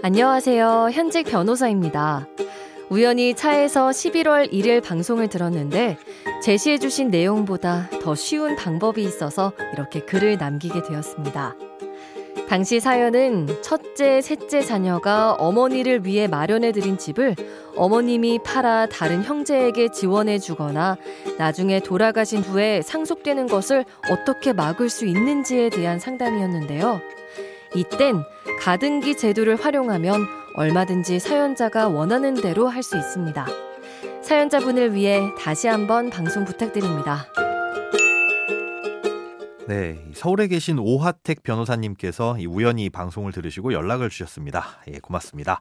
안녕하세요. 현직 변호사입니다. 우연히 차에서 11월 1일 방송을 들었는데 제시해주신 내용보다 더 쉬운 방법이 있어서 이렇게 글을 남기게 되었습니다. 당시 사연은 첫째, 셋째 자녀가 어머니를 위해 마련해드린 집을 어머님이 팔아 다른 형제에게 지원해주거나 나중에 돌아가신 후에 상속되는 것을 어떻게 막을 수 있는지에 대한 상담이었는데요. 이땐 가등기 제도를 활용하면 얼마든지 사연자가 원하는 대로 할 수 있습니다. 사연자분을 위해 다시 한번 방송 부탁드립니다. 네, 서울에 계신 오하택 변호사님께서 우연히 방송을 들으시고 연락을 주셨습니다. 예, 고맙습니다.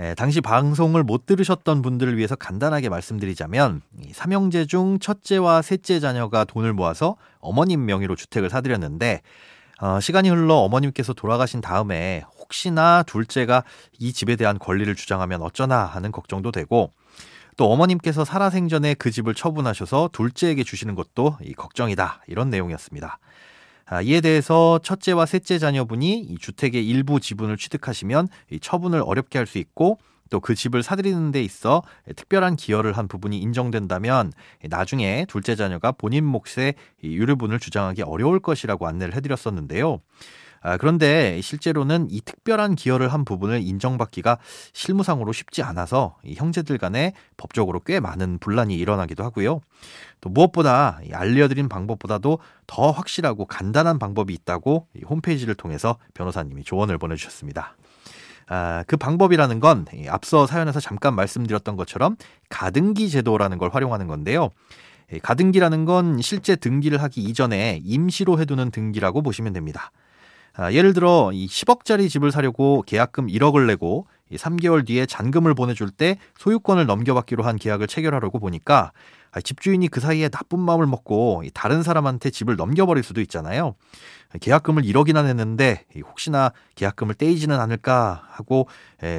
예, 당시 방송을 못 들으셨던 분들을 위해서 간단하게 말씀드리자면 삼형제 중 첫째와 셋째 자녀가 돈을 모아서 어머님 명의로 주택을 사드렸는데 어, 시간이 흘러 어머님께서 돌아가신 다음에 혹시나 둘째가 이 집에 대한 권리를 주장하면 어쩌나 하는 걱정도 되고 또 어머님께서 살아생전에 그 집을 처분하셔서 둘째에게 주시는 것도 이 걱정이다 이런 내용이었습니다. 아, 이에 대해서 첫째와 셋째 자녀분이 이 주택의 일부 지분을 취득하시면 이 처분을 어렵게 할 수 있고 또 그 집을 사들이는 데 있어 특별한 기여를 한 부분이 인정된다면 나중에 둘째 자녀가 본인 몫의 유류분을 주장하기 어려울 것이라고 안내를 해드렸었는데요. 아, 그런데 실제로는 이 특별한 기여를 한 부분을 인정받기가 실무상으로 쉽지 않아서 형제들 간에 법적으로 꽤 많은 분란이 일어나기도 하고요. 또 무엇보다 알려드린 방법보다도 더 확실하고 간단한 방법이 있다고 홈페이지를 통해서 변호사님이 조언을 보내주셨습니다. 아, 그 방법이라는 건 앞서 사연에서 잠깐 말씀드렸던 것처럼 가등기 제도라는 걸 활용하는 건데요. 가등기라는 건 실제 등기를 하기 이전에 임시로 해두는 등기라고 보시면 됩니다. 아, 예를 들어 이 10억짜리 집을 사려고 계약금 1억을 내고 3개월 뒤에 잔금을 보내줄 때 소유권을 넘겨받기로 한 계약을 체결하려고 보니까 아, 집주인이 그 사이에 나쁜 마음을 먹고 다른 사람한테 집을 넘겨버릴 수도 있잖아요. 계약금을 1억이나 냈는데 혹시나 계약금을 떼이지는 않을까 하고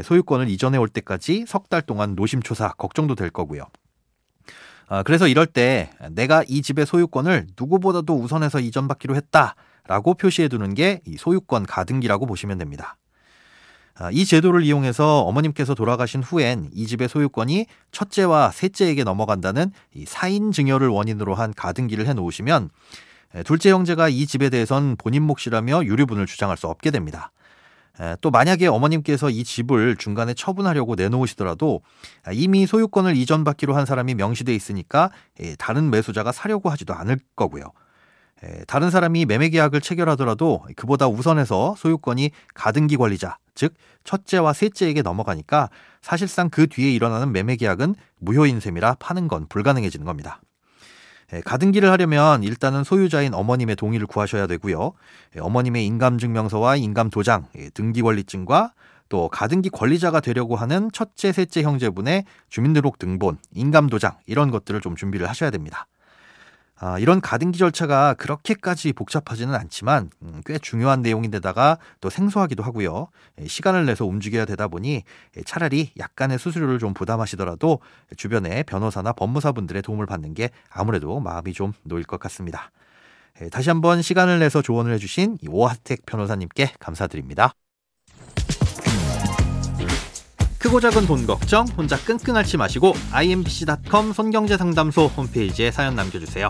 소유권을 이전해 올 때까지 석 달 동안 노심초사 걱정도 될 거고요. 아, 그래서 이럴 때 내가 이 집의 소유권을 누구보다도 우선해서 이전받기로 했다. 라고 표시해 두는 게 소유권 가등기라고 보시면 됩니다. 아, 이 제도를 이용해서 어머님께서 돌아가신 후엔 이 집의 소유권이 첫째와 셋째에게 넘어간다는 이 사인 증여를 원인으로 한 가등기를 해 놓으시면 둘째 형제가 이 집에 대해선 본인 몫이라며 유류분을 주장할 수 없게 됩니다. 또 만약에 어머님께서 이 집을 중간에 처분하려고 내놓으시더라도 이미 소유권을 이전받기로 한 사람이 명시돼 있으니까 다른 매수자가 사려고 하지도 않을 거고요. 다른 사람이 매매 계약을 체결하더라도 그보다 우선해서 소유권이 가등기 관리자, 즉 첫째와 셋째에게 넘어가니까 사실상 그 뒤에 일어나는 매매 계약은 무효인 셈이라 파는 건 불가능해지는 겁니다. 가등기를 하려면 일단은 소유자인 어머님의 동의를 구하셔야 되고요. 어머님의 인감증명서와 인감도장, 등기권리증과 또 가등기 권리자가 되려고 하는 첫째, 셋째 형제분의 주민등록 등본, 인감도장 이런 것들을 좀 준비를 하셔야 됩니다. 아, 이런 가등기 절차가 그렇게까지 복잡하지는 않지만 음, 꽤 중요한 내용인데다가 또 생소하기도 하고요. 예, 시간을 내서 움직여야 되다 보니 예, 차라리 약간의 수수료를 좀 부담하시더라도 주변에 변호사나 법무사분들의 도움을 받는 게 아무래도 마음이 좀 놓일 것 같습니다. 예, 다시 한번 시간을 내서 조언을 해주신 오하택 변호사님께 감사드립니다. 크고 작은 돈 걱정 혼자 끙끙 앓지 마시고 imbc.com 손경제상담소 홈페이지에 사연 남겨주세요.